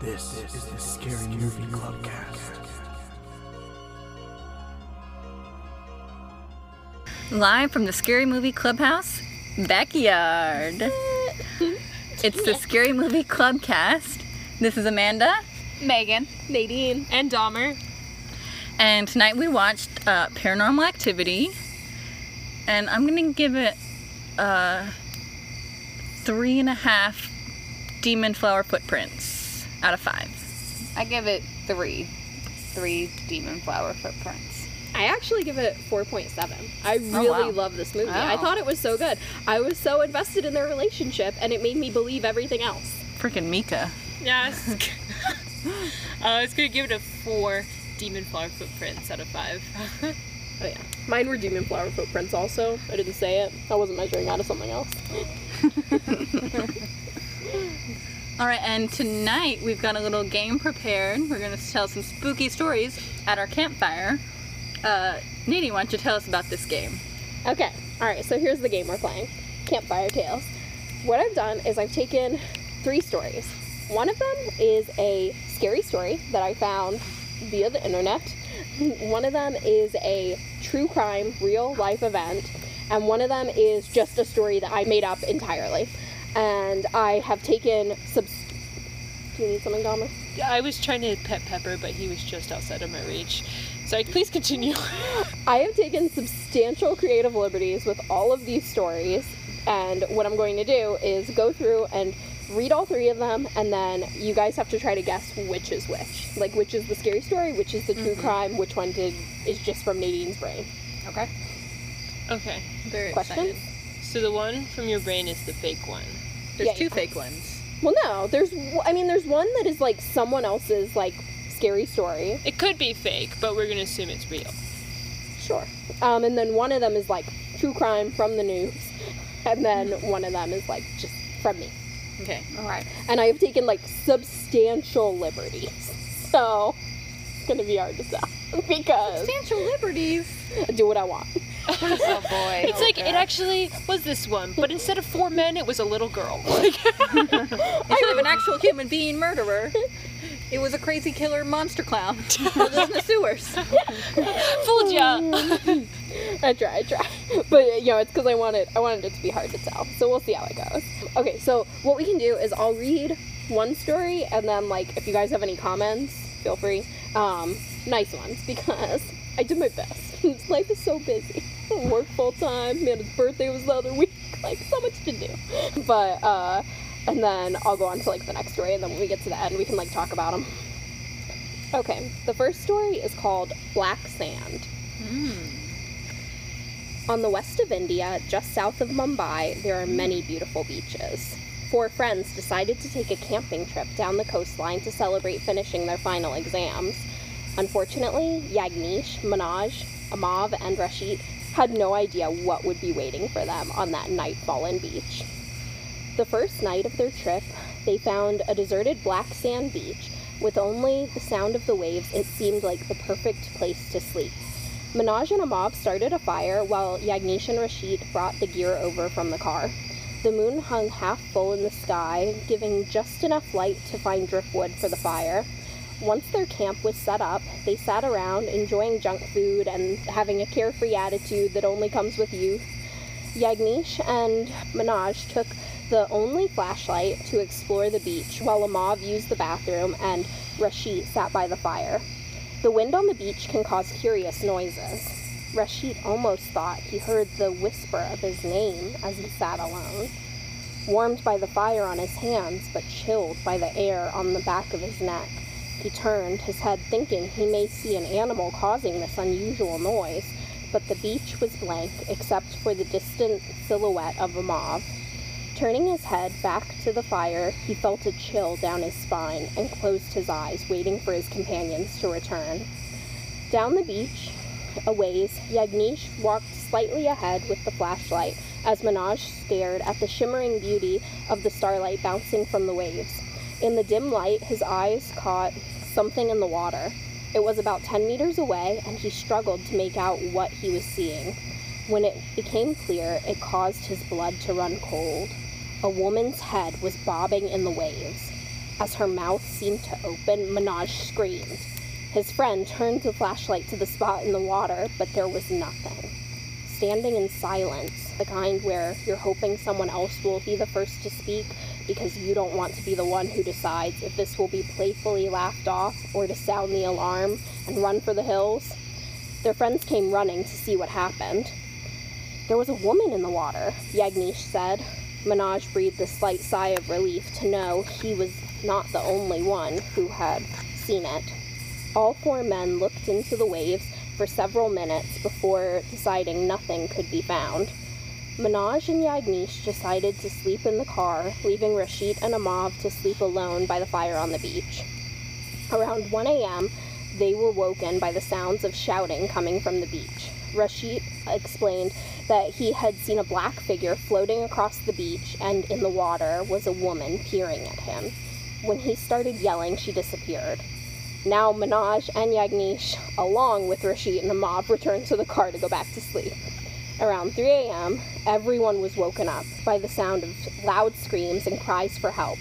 This is the Scary Movie Clubcast. Live from the Scary Movie Clubhouse backyard. it's the Scary Movie Clubcast. This is Amanda, Megan. Nadine. And Dahmer. and tonight we watched uh, Paranormal Activity, and I'm gonna give it uh, three and a half demon flower footprints out of five. I give it three. Three demon flower footprints. I actually give it 4.7. I Oh, really wow. love this movie. I thought it was so good. I was so invested in their relationship and it made me believe everything else. Freaking Micah. Yes. uh, I was gonna give it a four demon flower footprints out of five. Oh yeah. Mine were demon flower footprints also. I didn't say it. I wasn't measuring out of something else. All right, and tonight we've got a little game prepared. We're to tell some spooky stories at our campfire. Uh, why don't you tell us about this game? Okay. Alright, so here's the game we're playing. Campfire Tales. What I've done is I've taken three stories. One of them is a scary story that I found via the internet. One of them is a true crime, real life event. And one of them is just a story that I made up entirely. And I have taken subs. Do you need something, Dahmer? I was trying to pet Pepper, but he was just outside of my reach. So please continue. I have taken substantial creative liberties with all of these stories, and what I'm going to do is go through and read all three of them, and then you guys have to try to guess which is which. Like, which is the scary story, which is the true mm-hmm. crime, which one did is just from Nadine's brain. Okay? okay. Very Question? excited. So the one from your brain is the fake one. There's Yeah, two yeah. fake ones. Well, no, there's, I mean, there's one that is like someone else's, like, scary story. It could be fake, but we're gonna assume it's real. Sure. Um, and then one of them is like true crime from the news, and then one of them is like just from me. Okay. Alright. and I have taken like substantial liberties. So it's gonna be hard to tell because Substantial liberties. I do what I want. Oh boy. It's like it actually was this one, but instead of four men, it was a little girl. Like, Instead of an actual human being murderer, it was a crazy killer monster clown who lives in the sewers. fooled ya. I try, I try, but you know it's because I wanted I wanted it to be hard to tell. So we'll see how it goes. Okay, so what we can do is I'll read one story and then like if you guys have any comments, feel free. Um, nice ones because I did my best. Life is so busy. Work full time. Man, his birthday was the other week. Like so much to do. But uh, and then I'll go on to like the next story, and then when we get to the end, we can like talk about them. Okay, the first story is called Black Sand. On the west of India, just south of Mumbai, there are many beautiful beaches. Four friends decided to take a camping trip down the coastline to celebrate finishing their final exams. Unfortunately, Yagnish, Manoj, Amav, and Rashid had no idea what would be waiting for them on that night-fallen beach. The first night of their trip, they found a deserted black sand beach with only the sound of the waves. It seemed like the perfect place to sleep. Manoj and Amav started a fire while Yagnish and Rashid brought the gear over from the car. The moon hung half full in the sky, giving just enough light to find driftwood for the fire. Once their camp was set up, they sat around enjoying junk food and having a carefree attitude that only comes with youth. Yagnish and Manoj took the only flashlight to explore the beach while Amav used the bathroom and Rashid sat by the fire. The wind on the beach can cause curious noises. Rashid almost thought he heard the whisper of his name as he sat alone. Warmed by the fire on his hands, but chilled by the air on the back of his neck, he turned his head thinking he may see an animal causing this unusual noise, but the beach was blank except for the distant silhouette of a mob. Turning his head back to the fire, he felt a chill down his spine and closed his eyes, waiting for his companions to return. Down the beach, a ways, Yagnish walked slightly ahead with the flashlight as Manoj stared at the shimmering beauty of the starlight bouncing from the waves. In the dim light, his eyes caught something in the water. It was about 10 meters away, and he struggled to make out what he was seeing. When it became clear, it caused his blood to run cold. A woman's head was bobbing in the waves. As her mouth seemed to open, Manoj screamed. His friend turned the flashlight to the spot in the water, but there was nothing. Standing in silence, the kind where you're hoping someone else will be the first to speak because you don't want to be the one who decides if this will be playfully laughed off or to sound the alarm and run for the hills. Their friends came running to see what happened. There was a woman in the water, Yagnish said. Manoj breathed a slight sigh of relief to know he was not the only one who had seen it. All four men looked into the waves for several minutes before deciding nothing could be found. Manoj and Yagnish decided to sleep in the car, leaving Rashid and Amav to sleep alone by the fire on the beach. Around 1 a.m., they were woken by the sounds of shouting coming from the beach. Rashid explained that he had seen a black figure floating across the beach, and in the water was a woman peering at him. When he started yelling, she disappeared. Now Manoj and Yagnish, along with Rashid and Amav, returned to the car to go back to sleep. Around 3 a.m., everyone was woken up by the sound of loud screams and cries for help.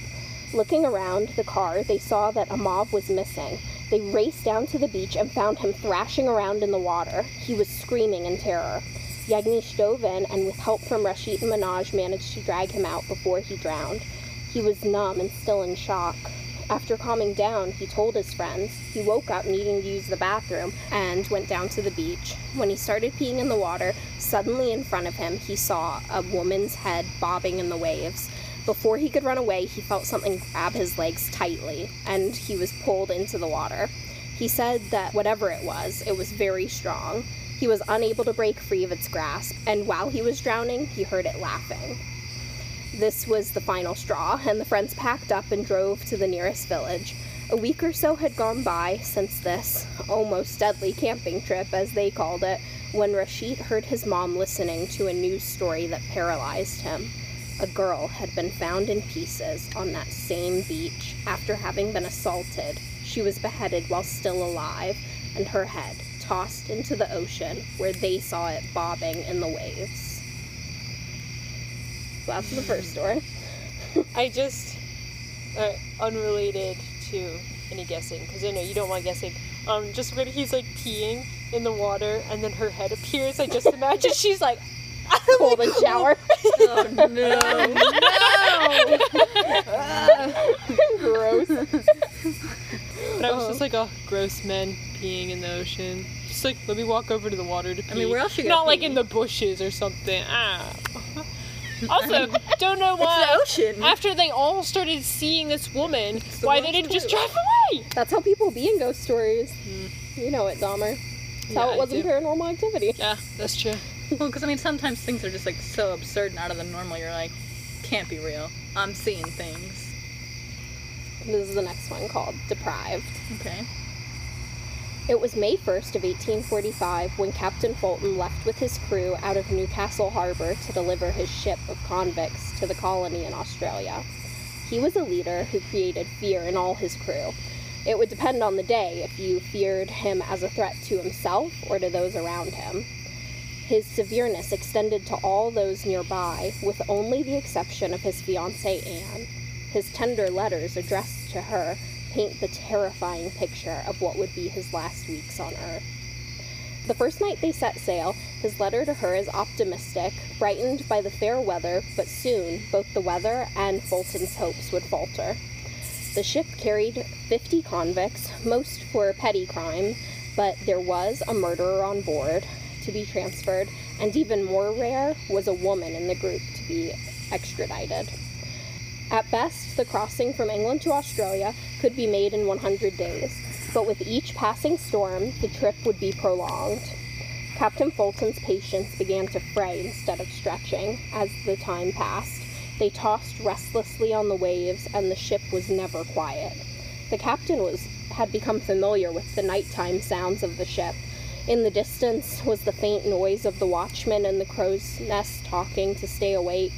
Looking around the car, they saw that Amav was missing. They raced down to the beach and found him thrashing around in the water. He was screaming in terror. Yagnish dove in and, with help from Rashid and Manoj, managed to drag him out before he drowned. He was numb and still in shock. After calming down, he told his friends. He woke up needing to use the bathroom and went down to the beach. When he started peeing in the water, suddenly in front of him, he saw a woman's head bobbing in the waves. Before he could run away, he felt something grab his legs tightly, and he was pulled into the water. He said that whatever it was, it was very strong. He was unable to break free of its grasp, and while he was drowning, he heard it laughing. This was the final straw, and the friends packed up and drove to the nearest village. A week or so had gone by since this almost deadly camping trip, as they called it, when Rashid heard his mom listening to a news story that paralyzed him. A girl had been found in pieces on that same beach after having been assaulted. She was beheaded while still alive, and her head tossed into the ocean where they saw it bobbing in the waves. So that's the first story. I just, uh, unrelated to any guessing, because I know you don't want guessing. Um, just when he's like peeing in the water and then her head appears, I just imagine she's like, Cold and shower. Oh no! Gross. but I was just like, oh, gross men peeing in the ocean. Just like, let me walk over to the water to pee. I mean, where else you gonna Not like in the bushes or something. Ah. Also, don't know It's why. the ocean. After they all started seeing this woman, the why they didn't just toilet. drive away? That's how people be in ghost stories. Hmm. You know it, Dahmer. That's how it was in paranormal activity. Yeah, that's true. Well, because I mean, sometimes things are just like so absurd and out of the normal. You're like, can't be real. I'm seeing things. This is the next one called Deprived. Okay. It was May 1st of 1845 when Captain Fulton left with his crew out of Newcastle Harbor to deliver his ship of convicts to the colony in Australia. He was a leader who created fear in all his crew. It would depend on the day if you feared him as a threat to himself or to those around him. His severeness extended to all those nearby, with only the exception of his fiancée Anne. His tender letters addressed to her paint the terrifying picture of what would be his last weeks on Earth. The first night they set sail, his letter to her is optimistic, brightened by the fair weather, but soon both the weather and Fulton's hopes would falter. The ship carried 50 convicts, most for petty crime, but there was a murderer on board to be transferred, and even more rare was a woman in the group to be extradited. At best, the crossing from England to Australia could be made in 100 days, but with each passing storm, the trip would be prolonged. Captain Fulton's patience began to fray instead of stretching as the time passed. They tossed restlessly on the waves, and the ship was never quiet. The captain was had become familiar with the nighttime sounds of the ship. In the distance was the faint noise of the watchman and the crow's nest talking to stay awake.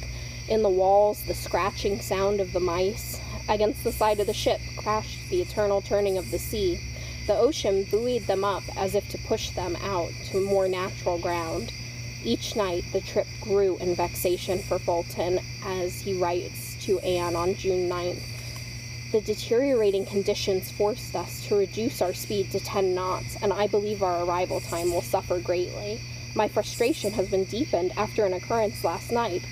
In the walls, the scratching sound of the mice. Against the side of the ship crashed the eternal turning of the sea. The ocean buoyed them up as if to push them out to more natural ground. Each night, the trip grew in vexation for Fulton, as he writes to Anne on June 9th. The deteriorating conditions forced us to reduce our speed to 10 knots, and I believe our arrival time will suffer greatly. My frustration has been deepened after an occurrence last night.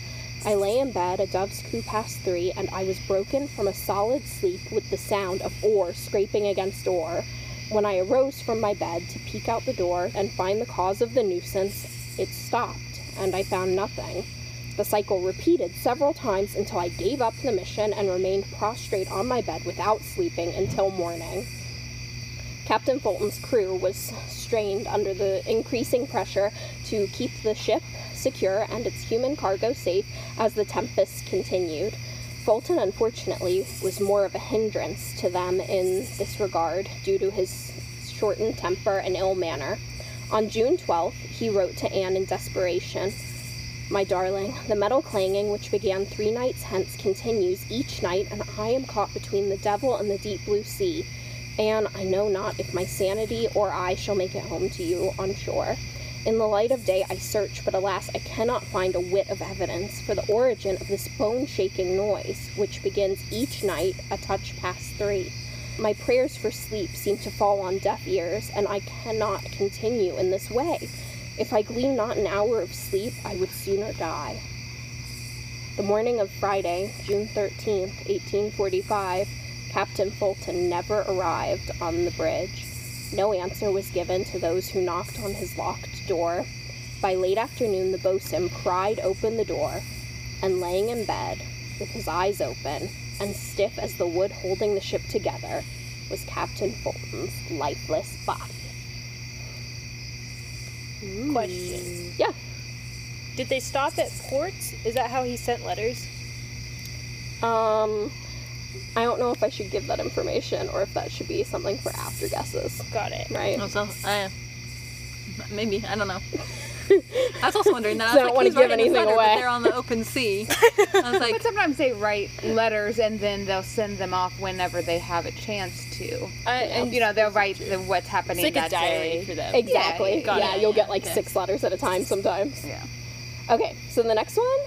I lay in bed a dove's coo past three, and I was broken from a solid sleep with the sound of oar scraping against oar. When I arose from my bed to peek out the door and find the cause of the nuisance, it stopped, and I found nothing. The cycle repeated several times until I gave up the mission and remained prostrate on my bed without sleeping until morning. Captain Fulton's crew was strained under the increasing pressure to keep the ship secure and its human cargo safe as the tempest continued. Fulton, unfortunately, was more of a hindrance to them in this regard due to his shortened temper and ill manner. On June 12th, he wrote to Anne in desperation My darling, the metal clanging which began three nights hence continues each night, and I am caught between the devil and the deep blue sea. Anne, I know not if my sanity or I shall make it home to you on shore. In the light of day I search, but alas, I cannot find a whit of evidence for the origin of this bone shaking noise, which begins each night a touch past three. My prayers for sleep seem to fall on deaf ears, and I cannot continue in this way. If I glean not an hour of sleep, I would sooner die. The morning of Friday, June 13th, 1845, Captain Fulton never arrived on the bridge. No answer was given to those who knocked on his locked door. By late afternoon, the boatswain pried open the door, and laying in bed, with his eyes open, and stiff as the wood holding the ship together, was Captain Fulton's lifeless body. Question. Yeah. Did they stop at ports? Is that how he sent letters? Um, I don't know if I should give that information or if that should be something for after guesses, Got it. right? So, uh, maybe I don't know. I was also wondering that. I So I don't like, wanna give anything letter, away. They're on the open sea. I was like, But sometimes they write letters and then they'll send them off whenever they have a chance to. and You know, they'll write the, what's happening it's like that a diary day. for them. Exactly. got Yeah, it. you'll get like okay. six letters at a time sometimes. Yeah. Okay, so the next one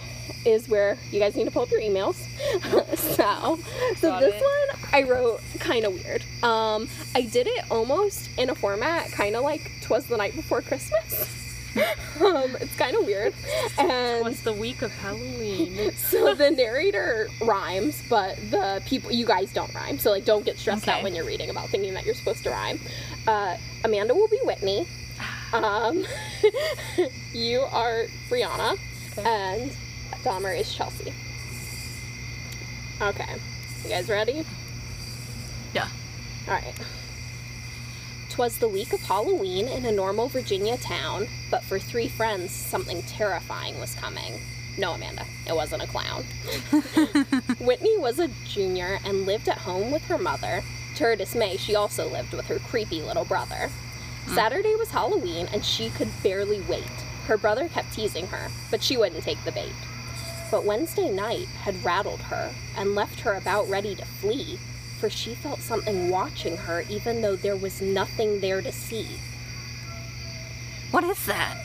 is where you guys need to pull up your emails. so, so Got this it. one I wrote kind of weird. Um, I did it almost in a format kind of like "Twas the Night Before Christmas." um, it's kind of weird, and What's the week of Halloween? so the narrator rhymes, but the people, you guys don't rhyme. So like, don't get stressed out when you're reading about thinking that you're supposed to rhyme. Uh, Amanda will be Whitney. Um, you are Brianna, and Dahmer is Chelsea. Okay, you guys ready? yeah. All right. Twas the week of Halloween in a normal Virginia town, but for three friends, something terrifying was coming. No, Amanda, it wasn't a clown. Whitney was a junior and lived at home with her mother. To her dismay, she also lived with her creepy little brother. Hmm. Saturday was Halloween, and she could barely wait. Her brother kept teasing her, but she wouldn't take the bait. But Wednesday night had rattled her and left her about ready to flee, for she felt something watching her even though there was nothing there to see. What is that?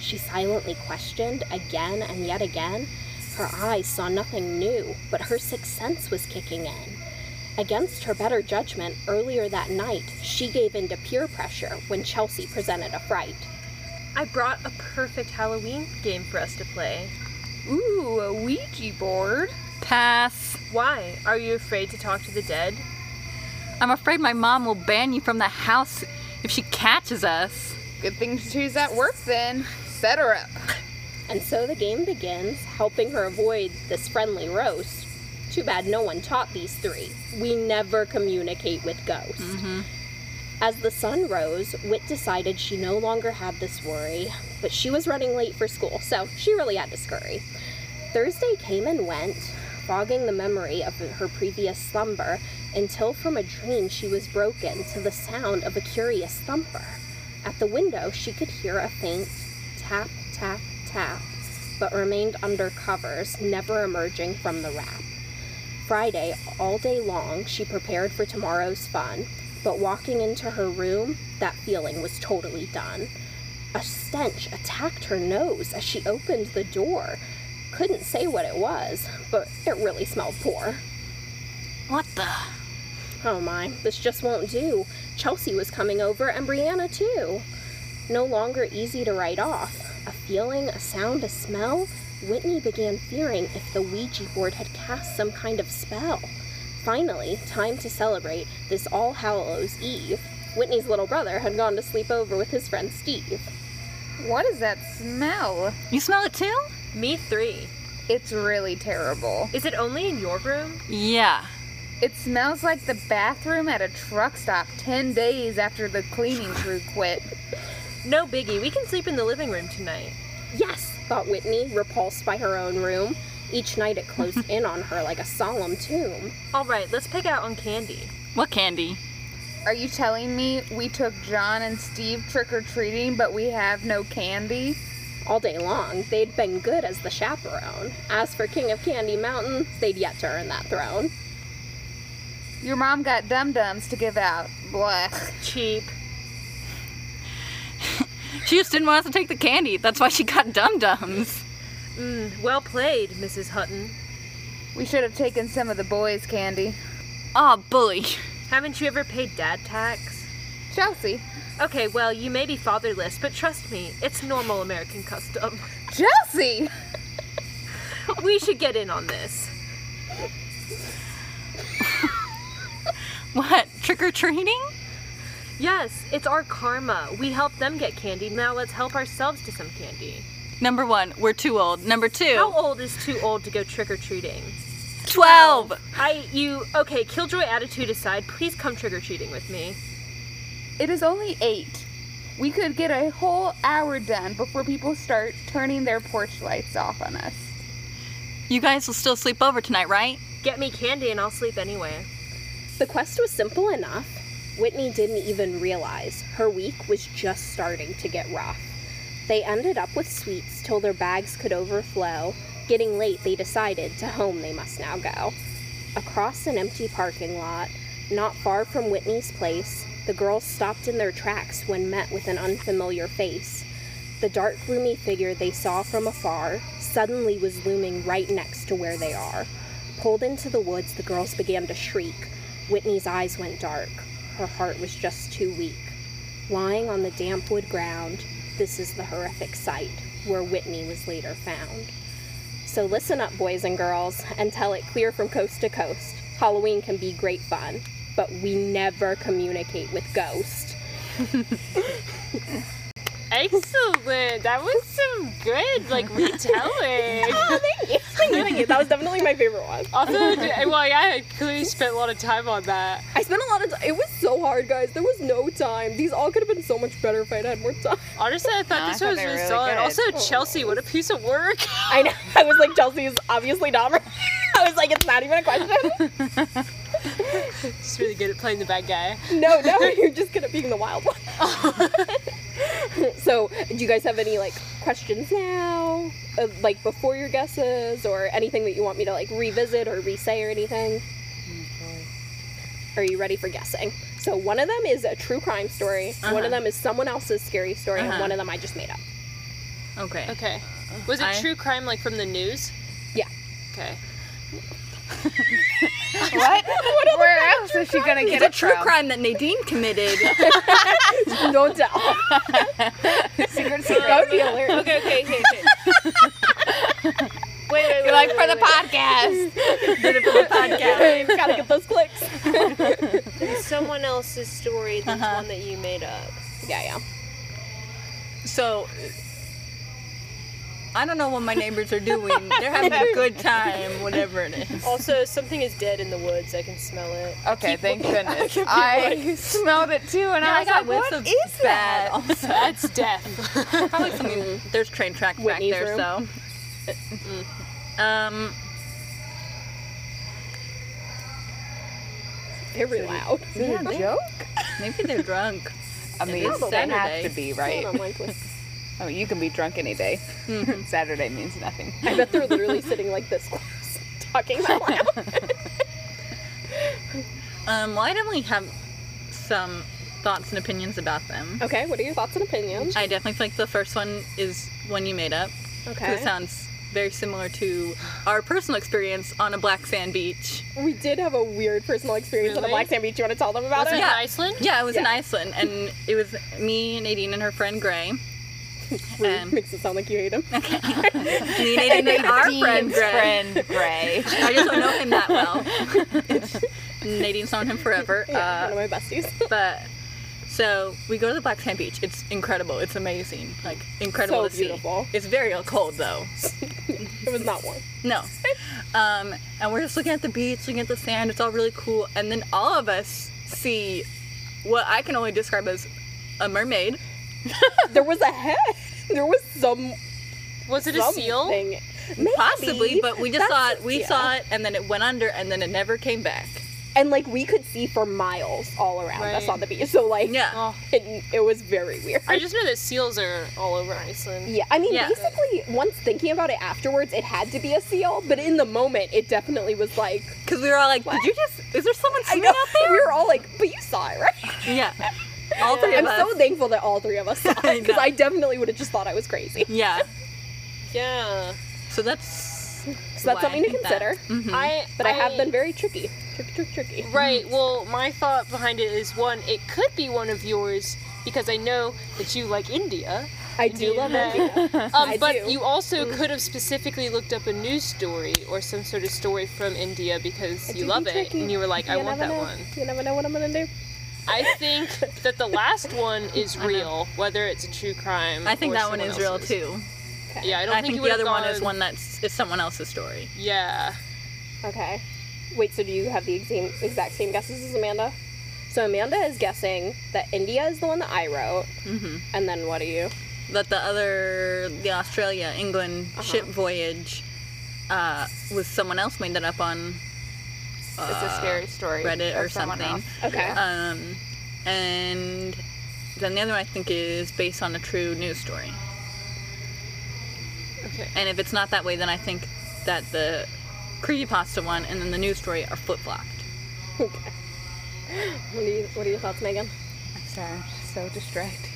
She silently questioned again and yet again. Her eyes saw nothing new, but her sixth sense was kicking in. Against her better judgment, earlier that night, she gave in to peer pressure when Chelsea presented a fright. I brought a perfect Halloween game for us to play. Ooh, a Ouija board. Pass. Why? Are you afraid to talk to the dead? I'm afraid my mom will ban you from the house if she catches us. Good thing she's at work then. Set her up. And so the game begins, helping her avoid this friendly roast. Too bad no one taught these three. We never communicate with ghosts. Mm-hmm. As the sun rose, Whit decided she no longer had this worry, but she was running late for school, so she really had to scurry. Thursday came and went, fogging the memory of her previous slumber, until from a dream she was broken to the sound of a curious thumper. At the window, she could hear a faint tap, tap, tap, but remained under covers, never emerging from the wrap. Friday, all day long, she prepared for tomorrow's fun, but walking into her room, that feeling was totally done. A stench attacked her nose as she opened the door. Couldn't say what it was, but it really smelled poor. What the? Oh my, this just won't do. Chelsea was coming over and Brianna too. No longer easy to write off. A feeling, a sound, a smell? Whitney began fearing if the Ouija board had cast some kind of spell. Finally, time to celebrate this All Hallows Eve. Whitney's little brother had gone to sleep over with his friend Steve. What is that smell? You smell it too? Me three. It's really terrible. Is it only in your room? Yeah. It smells like the bathroom at a truck stop 10 days after the cleaning crew quit. No biggie. We can sleep in the living room tonight. Yes, thought Whitney, repulsed by her own room. Each night it closed in on her like a solemn tomb. All right, let's pick out on candy. What candy? Are you telling me we took John and Steve trick or treating, but we have no candy? All day long, they'd been good as the chaperone. As for King of Candy Mountain, they'd yet to earn that throne. Your mom got dum dums to give out. Blech. Cheap. She just didn't want us to take the candy. That's why she got dum dums. Mm, well played, Mrs. Hutton. We should have taken some of the boys' candy. Aw, bully. Haven't you ever paid dad tax? Chelsea. Okay, well, you may be fatherless, but trust me, it's normal American custom. Chelsea! We should get in on this. What? Trick or treating? Yes, it's our karma. We helped them get candy. Now let's help ourselves to some candy. Number one, we're too old. Number two, How old is too old to go trick or treating? 12. I, you, okay, killjoy attitude aside, please come trick or treating with me. It is only 8. We could get a whole hour done before people start turning their porch lights off on us. You guys will still sleep over tonight, right? Get me candy and I'll sleep anyway. The quest was simple enough. Whitney didn't even realize her week was just starting to get rough. They ended up with sweets till their bags could overflow. Getting late, they decided to home they must now go. Across an empty parking lot, not far from Whitney's place, the girls stopped in their tracks when met with an unfamiliar face. The dark, gloomy figure they saw from afar suddenly was looming right next to where they are. Pulled into the woods, the girls began to shriek. Whitney's eyes went dark. Her heart was just too weak. Lying on the damp wood ground, this is the horrific site where Whitney was later found. So listen up, boys and girls, and tell it clear from coast to coast. Halloween can be great fun, but we never communicate with ghosts. Excellent. That was some good, like, retelling. oh, thank you. Thank you, thank you. That was definitely my favorite one. Also, well, yeah, I clearly spent a lot of time on that. I spent a lot of time. It was so hard, guys. There was no time. These all could have been so much better if I'd had more time. Honestly, I thought No, I this thought was they were really really solid. good. Also, oh. Chelsea, what a piece of work. I know. I was like, Chelsea is obviously not right. I was like, it's not even a question. She's really good at playing the bad guy. no, no, you're just good at being the wild one. so, do you guys have any like questions now, uh, like before your guesses, or anything that you want me to like revisit or re-say or anything? Okay. Are you ready for guessing? So one of them is a true crime story. One Uh-huh. of them is someone else's scary story, and Uh-huh. one of them I just made up. Okay. Okay. Was it I- true crime, like from the news? Yeah. Okay. What? Where else is she gonna get It's a it true from? crime that Nadine committed. Don't tell. Secret, That secret. would be hilarious. Okay, okay, okay, okay. wait, wait, wait. You're like wait, for the wait, podcast. Did it for the podcast. Gotta get those clicks. wait. Someone else's story than Uh-huh. one that you made up. yeah, yeah. So, I don't know what my neighbors are doing. They're having a good time, whatever it is. Also, something is dead in the woods. I can smell it. Okay, thank goodness. I smelled it too, and I was like, whiffs "What of is that?" Also, That's death. probably something. There's train tracks Whitney's back there, room. so. Um, Very loud. Is it a joke? maybe they're drunk. I mean, is they have Saturday. to be right. Hold on, one click. I mean, you can be drunk any day. Saturday means nothing. I bet they're literally sitting like this close, talking that loud. Um, well, I definitely have some thoughts and opinions about them. okay, what are your thoughts and opinions? I definitely think the first one is one you made up. Okay. It sounds very similar to our personal experience on a black sand beach. We did have a weird personal experience on a Black Sand Beach. You want to tell them about it? Was it? it Yeah. in Iceland? Yeah, it was in Iceland, and it was me, and Nadine, and her friend Gray. Rude. Um, Makes it sound like you hate him. Me, Nadine, and our friend Gray. friend Gray. I just don't know him that well. Nadine's known him forever. Yeah, Uh, one of my besties. But so we go to the Black Sand Beach. It's incredible. It's amazing. Like incredible So to see. beautiful. It's very cold though. it was not warm. No. Um, and we're just looking at the beach, looking at the sand. It's all really cool. And then all of us see what I can only describe as a mermaid. There was a head. There was some Was it a seal? Maybe. Possibly, but we just saw it. We yeah. saw it, and then it went under, and then it never came back. and like we could see for miles all around us Right. on the beach. So like, Yeah. Oh, it, it was very weird. I just know that seals are all over Iceland. Yeah, I mean, Yeah. basically, once thinking about it afterwards, it had to be a seal, but in the moment, it definitely was like, Because we were all like, "Did you just? Is there someone I swimming out there?" we were all like, but you saw it, right? Yeah. All three I'm of us. so thankful that all three of us saw it, because know. I definitely would have just thought I was crazy. yeah. Yeah. So that's. So that's something to consider. hmm I But I, have been very tricky. Tricky, tricky, tricky. Right. Well, my thought behind it is one, it could be one of yours because I know that you like India. I do love India. Um, I but do. you also could have specifically looked up a news story or some sort of story from India because I you love be it tricky. and you were like, I You want that know. one. You never know what I'm gonna do. I think that the last one is real, whether it's a true crime. I think or that one someone is real else's. too. Yeah, I don't I think, think, the would've other one is one that's is someone else's story. Yeah. Okay. Wait, so do you have the exam- exact same guesses as Amanda? So Amanda is guessing that India is the one that I wrote, hmm and then what are you? That the other, the Australia England Uh-huh. ship voyage, uh, was someone else made that up on It's a uh, scary story. Reddit or something. Okay. Um, and then the other one I think is based on a true news story. Okay. And if it's not that way, then I think that the creepypasta one and then the news story are flip flopped. okay. What are, you, what are your thoughts, Megan? I'm sorry, I'm just so distracted.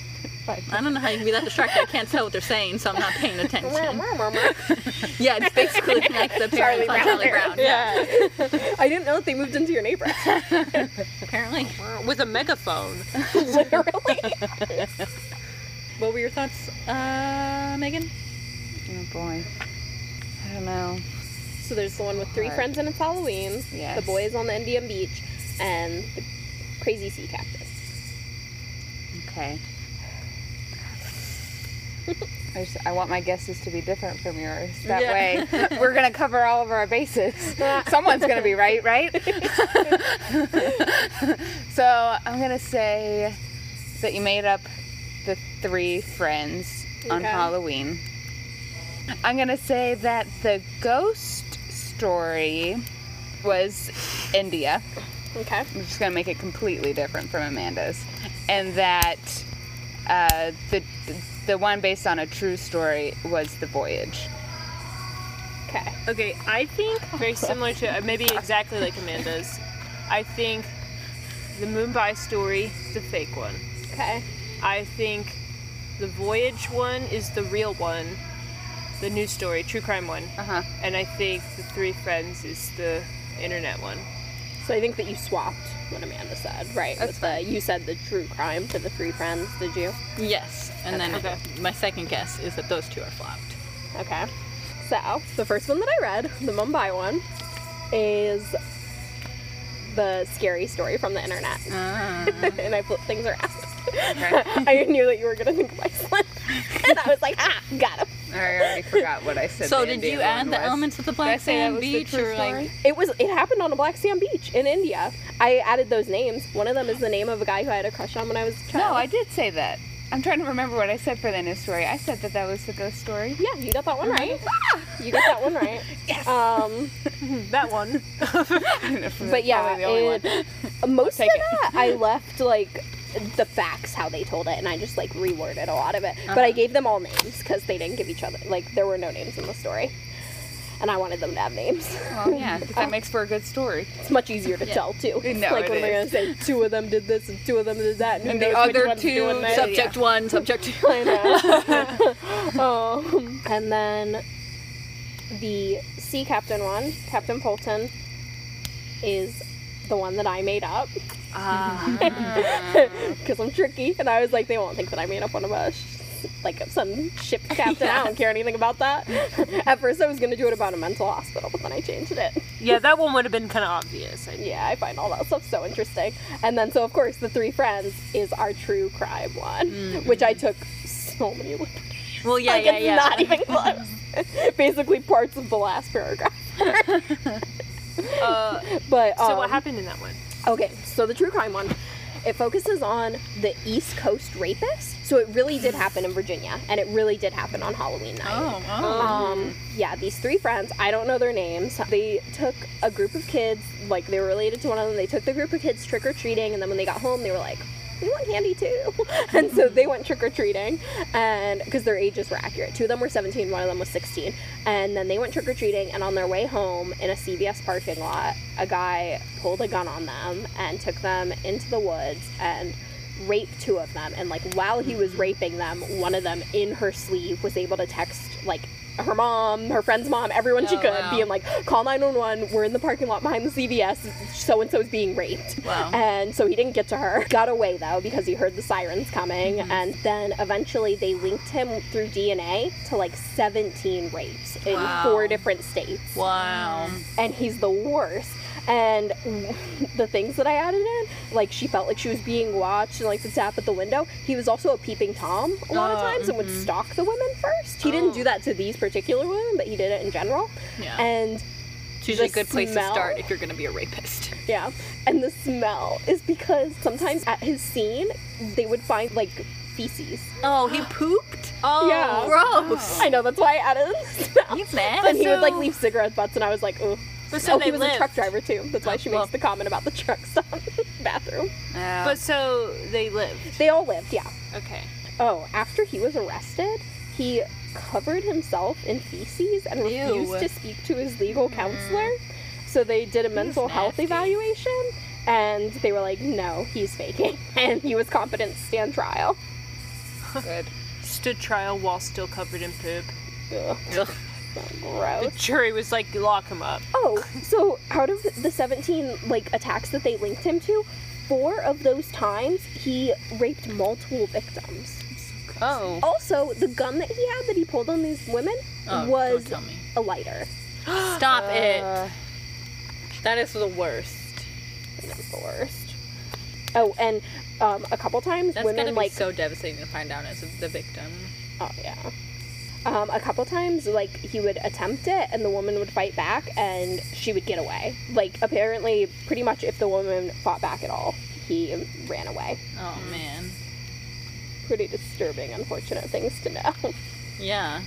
But I don't know how you can be that distracted. I can't tell what they're saying, so I'm not paying attention. yeah, it's basically like the Charlie on Brown Charlie there. Brown. Yeah. I didn't know that they moved into your neighborhood. Apparently. With a megaphone. Literally. What were your thoughts, uh, Megan? oh boy, I don't know. So there's the one with three Hard. friends and it's Halloween. Yes. The boys on the Indian beach, and the crazy sea cactus. Okay. I, just, I want my guesses to be different from yours. That Yeah. way, we're gonna cover all of our bases. Someone's gonna be right, right? so I'm gonna say that you made up the three friends on Okay. Halloween. I'm gonna say that the ghost story was India. Okay. I'm just gonna make it completely different from Amanda's, and that uh, the the one based on a true story was the voyage. Okay. Okay, I think very similar to uh, maybe exactly like Amanda's. I think the Mumbai story is the fake one. Okay. I think the voyage one is the real one, the news story, true crime one, Uh huh. and I think the three friends is the internet one. So I think that you swapped what Amanda said, right? That's With the you said the true crime to the three friends, did you? Yes. And then Okay. my second guess is that those two are flopped. Okay. So the first one that I read, the Mumbai one, is the scary story from the internet. Ah. and I flipped things around. Okay. I knew that you were gonna think of Iceland. and I was like, ah, got him. I already forgot what I said. so the did Indian you add the was. elements of the Did Black Sand was the Beach true or like? It was it happened on a black sand beach in India. I added those names. One of them is the name of a guy who I had a crush on when I was a child. No. I did say that. I'm trying to remember what I said for the news story. I said that that was the ghost story. Yeah, you got that one right. You got that one right. Yes. Um, That one. but yeah, the only one. it, most of it. that I left like the facts how they told it, and I just like reworded a lot of it. But Uh-huh. I gave them all names because they didn't give each other like there were no names in the story, and I wanted them to have names. Well, yeah, that makes for a good story. It's much easier to tell too. No, like it when they're gonna say two of them did this and two of them did that, and, And the other two subject one, subject two? I know. um, and then The sea captain one, Captain Fulton, is the one that I made up because I'm tricky, and I was like, they won't think that I made up one of us. Like some ship captain, I don't care anything about that. At first, I was gonna do it about a mental hospital, but then I changed it. Yeah, that one would have been kind of obvious. I Yeah, I find all that stuff so interesting. And then, so of course, the three friends is our true crime one, which I took so many. look- Well, yeah, like yeah, it's yeah. not even close. Basically, parts of the last paragraph. Uh, But so um, what happened in that one? Okay, so the true crime one, it focuses on the East Coast rapist. So it really did happen in Virginia, and it really did happen on Halloween night. Oh, oh. Um, yeah, these three friends, I don't know their names. They took a group of kids, like they were related to one of them. They took the group of kids trick or treating, and then when they got home, they were like, we want candy too. and so they went trick or treating, and because their ages were accurate. Two of them were 17, one of them was 16. And then they went trick or treating, and on their way home in a CVS parking lot, a guy pulled a gun on them and took them into the woods and raped two of them and like while he was raping them one of them in her sleeve was able to text like her mom her friend's mom everyone she Oh, could wow. being like call 911 we're in the parking lot behind the cvs so and so is being raped Wow. and so he didn't get to her got away though because he heard the sirens coming Mm-hmm. and then eventually they linked him through dna to like 17 rapes in Wow. four different states Wow. and he's the worst. And the things that I added in, like she felt like she was being watched and like the tap at the window. He was also a peeping tom a lot of Oh, times and would mm-hmm. stalk the women first. He didn't do oh. that to these particular women, but he did it in general. Yeah. And It's usually a good place smell- to start if you're going to be a rapist. yeah, and the smell is because sometimes at his scene they would find like feces. Oh, he pooped? Oh, yeah. Gross. I know that's why I added the smell. He's nasty. But he would like leave cigarette butts, and I was like, ooh. But so oh, they he was lived. a truck driver too. That's why she oh, makes well- the comment about the truck stop bathroom. Yeah. But so they lived. They all lived, yeah. Okay. Oh, after he was arrested, he covered himself in feces and refused Ew. to speak to his legal mm. counselor. So they did a mental health evaluation, and they were like, "No, he's faking," and he was competent to stand trial. Good. Stood trial while still covered in poop. Ugh, Ugh. The jury was like, lock him up. Oh, so out of the 17 like attacks that they linked him to, four of those times he raped multiple victims. Oh. Also, the gun that he had that he pulled on these women Oh, was don't tell me. a lighter. Stop Uh, it. That is the worst. The worst. Oh, and um, a couple times That's women gotta be like so devastating to find out as the victim. oh yeah. Um, a couple times like he would attempt it and the woman would fight back and she would get away. Like apparently pretty much if the woman fought back at all, he ran away. Oh man. Pretty disturbing, unfortunate things to know. Yeah.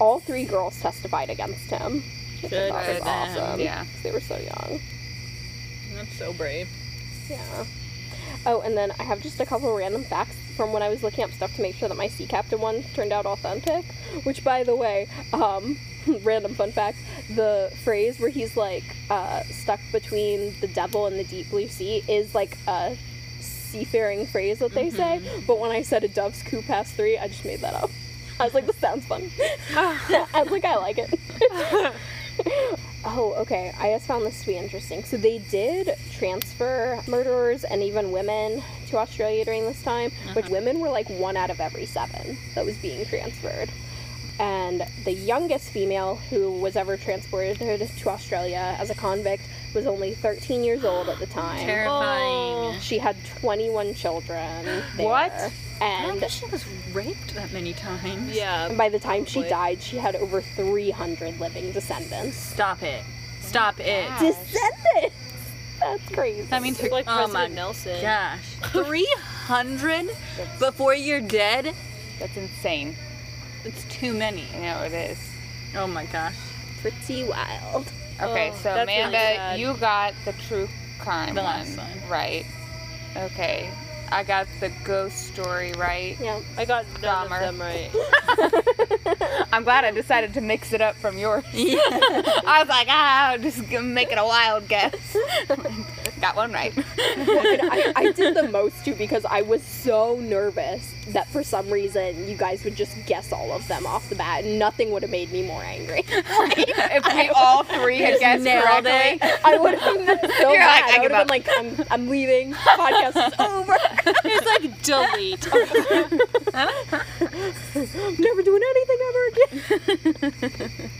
All three girls testified against him. Which I Good thought for was them. awesome. Yeah. 'cause They were so young. That's so brave. Yeah. Oh, and then I have just a couple random facts from when I was looking up stuff to make sure that my sea captain one turned out authentic. Which, by the way, um, random fun fact: the phrase where he's like uh, stuck between the devil and the deep blue sea is like a seafaring phrase that they say. But when I said a dove's coo past three, I just made that up. I was like, this sounds fun. I was like, I like it. Oh, okay. I just found this to be interesting. So they did transfer murderers and even women to Australia during this time, but uh-huh. women were like one out of every seven that was being transferred. And the youngest female who was ever transported to Australia as a convict was only 13 years old at the time. Terrifying. Oh. She had 21 children. There. What? I don't And think she was raped that many times. Yeah. by the time she died, she had over 300 living descendants. Stop it. Stop it. Descendants! That's crazy. That means her, Like oh President my Nelson. gosh. 300 before you're dead? That's insane. It's too many. I know it is. Oh my gosh. pretty wild. Okay, Oh, so really Amanda, sad. you got the true crime The one, one. right? Okay, I got the ghost story right. Yeah. I got none Dahmer. of them right. I'm glad I decided to mix it up from yours. Yeah. I was like, ah, I'll just make it a wild guess. Got one right. And I, I did the most too because I was so nervous that for some reason you guys would just guess all of them off the bat. and Nothing would have made me more angry. if we all three had guessed nailed correctly. I would have been so You're like, mad. I I would have been like, I'm, I'm leaving. Podcast is over. It's like delete. I'm never doing anything ever again.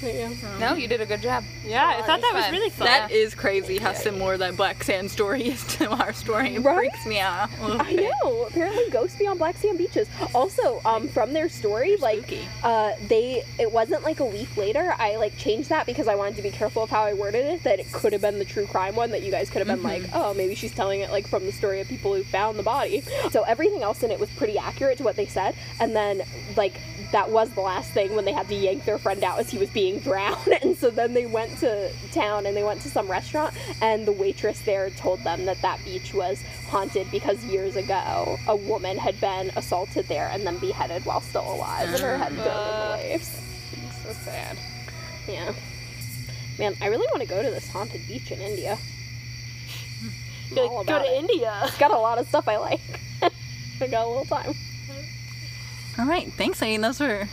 But yeah. No, you did a good job. Yeah, I thought that was fun. really fun. That is crazy how similar that Black Sand story is to our story. It Right? freaks me out. a I know. Apparently, ghosts be on black sand beaches. Also, um, from their story, like, uh, they it wasn't like a week later. I like changed that because I wanted to be careful of how I worded it. That it could have been the true crime one. That you guys could have been like, oh, maybe she's telling it like from the story of people who found the body. So everything else in it was pretty accurate to what they said. And then like that was the last thing when they had to yank their friend out as he was being drowned. And so then they went to town and they went to some restaurant, and the waitress there told them that that beach was haunted because years ago a woman had been assaulted there and then beheaded while still alive, and her head thrown in the waves. So sad. Yeah. Man, I really want to go to this haunted beach in India. I'm Like, all go to it. India. It's got a lot of stuff I like. I got a little time. All right, thanks, Nadine. Those were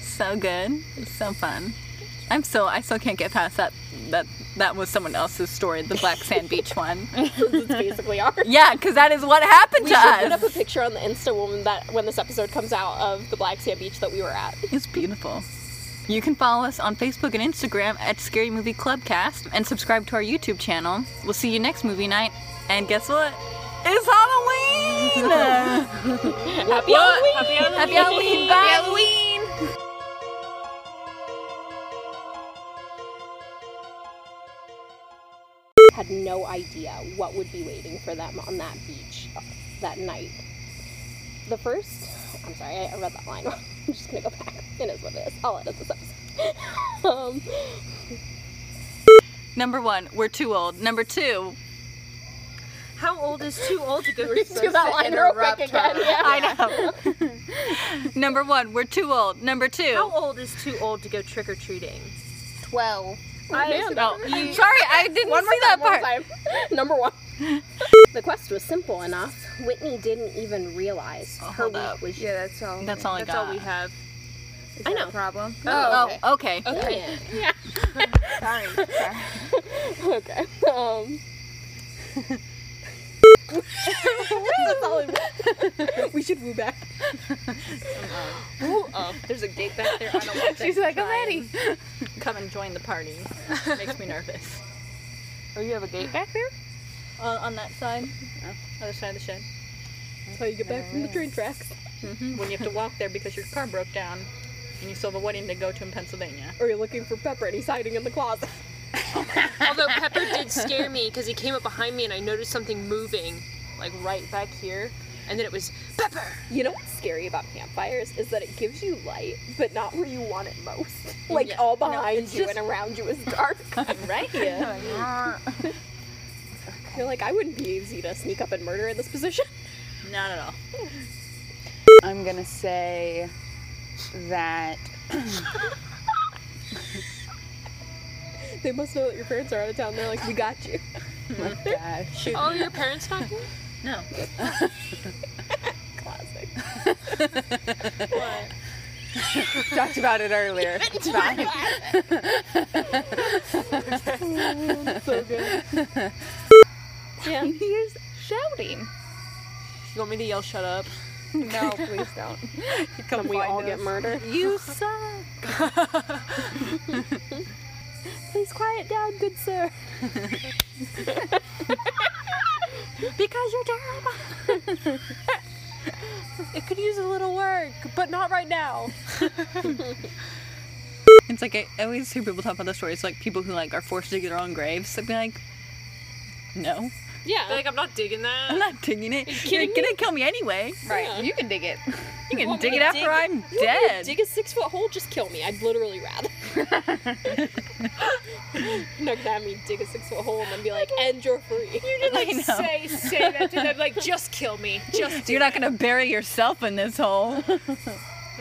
so good, It's so fun. I'm still, I still can't get past that. That that was someone else's story, the Black Sand Beach one. it's basically ours. Yeah, because that is what happened to us. We should put up a picture on the Insta when that when this episode comes out of the Black Sand Beach that we were at. It's beautiful. You can follow us on Facebook and Instagram at Scary Movie Clubcast and subscribe to our YouTube channel. We'll see you next movie night. And guess what? It's Halloween! Happy Halloween! Happy Halloween. Happy Halloween! Bye! Halloween! No idea what would be waiting for them on that beach that night. The first, I'm sorry, I I read that line. I'm just gonna go back. It is what it is. I'll edit this episode. um, Number one, we're too old. Number two, How old is too old to go do that line real quick again. Yeah. I know. Number one, we're too old. Number two, How old is too old to go trick or treating? Twelve. I, oh, sorry, I didn't One see that time, one part. more time. Number one. The quest was simple enough. Whitney didn't even realize Oh, her hold week up. was Yeah, that's all. That's all I That's got. all we have. Is I know. problem. Oh, okay. Okay. Yeah. Sorry. Sorry. Okay. Um. That's all I want. We should move. Oh, there's a gate back there. I don't want She's like, I'm ready. Come and join the party. Makes me nervous. Oh, you have a gate back there? Uh, on that side, other side of the shed. That's how you get back from the train tracks. hmm When you have to walk there because your car broke down, and you still have a wedding to go to in Pennsylvania. Or you're looking for Pepper and he's hiding in the closet. Although Pepper did scare me because he came up behind me and I noticed something moving, like right back here, and then it was Pepper. You know what's scary about campfires is that it gives you light, but not where you want it most. Like Yeah. all behind it's you just- and around you is dark. right here. You're like, I wouldn't be easy to sneak up and murder in this position. Not at all. I'm gonna say that They must know that your parents are out of town. They're like, we got you. oh my gosh. Oh, your parents talking? No. Classic. Talked about it earlier. It's fine. so good. Yeah. He's shouting. You want me to yell shut up? No, please don't. Then we all get murdered. You suck. Please quiet down, good sir. Because you're terrible. it could use a little work, but not right now. It's like I always hear people talk about the stories like people who like are forced to dig their own graves. I'd be like, no, Yeah. Like I'm not digging that. I'm not digging it. You're kidding gonna kill me anyway. Right, you can dig it. You can Want dig it after dig- I'm You want me to dead. Dig a six foot hole, just kill me. I'd literally rather. You're not gonna have me dig a six foot hole and then be like, and you're free. You did I like say say that to them like just kill me. Just do You're not it." gonna bury yourself in this hole.